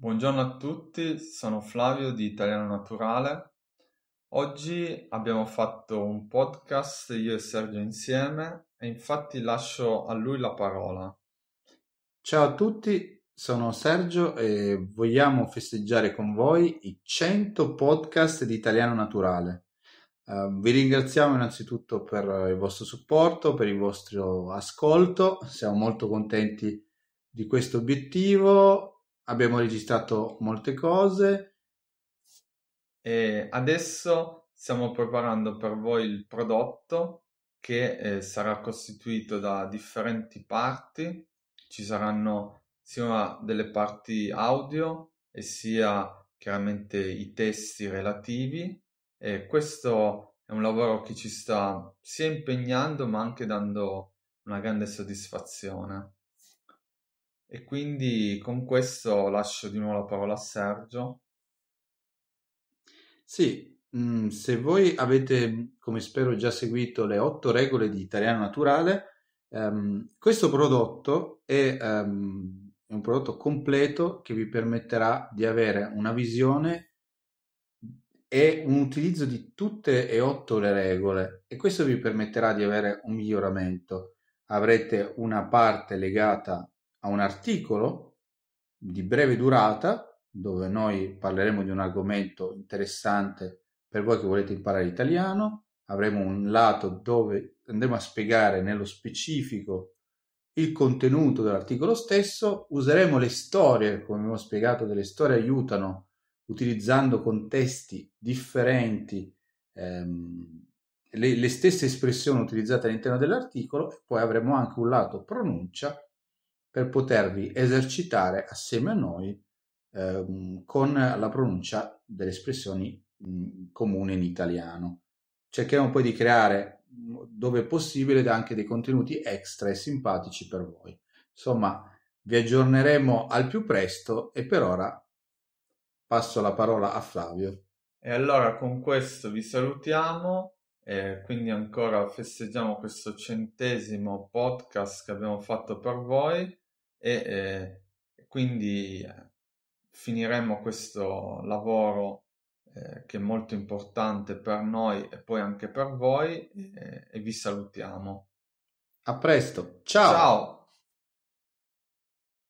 Buongiorno a tutti, sono Flavio di Italiano Naturale. Oggi abbiamo fatto un podcast io e Sergio insieme e infatti lascio a lui la parola. Ciao a tutti, sono Sergio e vogliamo festeggiare con voi i 100 podcast di Italiano Naturale. Uh, vi ringraziamo innanzitutto per il vostro supporto, per il vostro ascolto, siamo molto contenti di questo obiettivo abbiamo registrato molte cose. E adesso stiamo preparando per voi il prodotto che eh, sarà costituito da differenti parti. Ci saranno sia delle parti audio e sia chiaramente i testi relativi. E questo è un lavoro che ci sta sia impegnando ma anche dando una grande soddisfazione. E quindi con questo lascio di nuovo la parola a Sergio. Sì, mm, se voi avete, come spero, già seguito le otto regole di Italiano Naturale, um, questo prodotto è, um, è un prodotto completo che vi permetterà di avere una visione e un utilizzo di tutte e otto le regole e questo vi permetterà di avere un miglioramento. Avrete una parte legata a un articolo di breve durata dove noi parleremo di un argomento interessante per voi che volete imparare italiano. Avremo un lato dove andremo a spiegare nello specifico il contenuto dell'articolo stesso, useremo le storie, come abbiamo spiegato, delle storie aiutano utilizzando contesti differenti ehm, le, le stesse espressioni utilizzate all'interno dell'articolo poi avremo anche un lato pronuncia per potervi esercitare assieme a noi eh, con la pronuncia delle espressioni mh, comuni in italiano. Cerchiamo poi di creare, dove possibile, anche dei contenuti extra e simpatici per voi. Insomma, vi aggiorneremo al più presto e per ora passo la parola a Flavio. E allora con questo vi salutiamo e quindi ancora festeggiamo questo centesimo podcast che abbiamo fatto per voi e eh, quindi finiremo questo lavoro eh, che è molto importante per noi e poi anche per voi e vi salutiamo. A presto, ciao! ciao.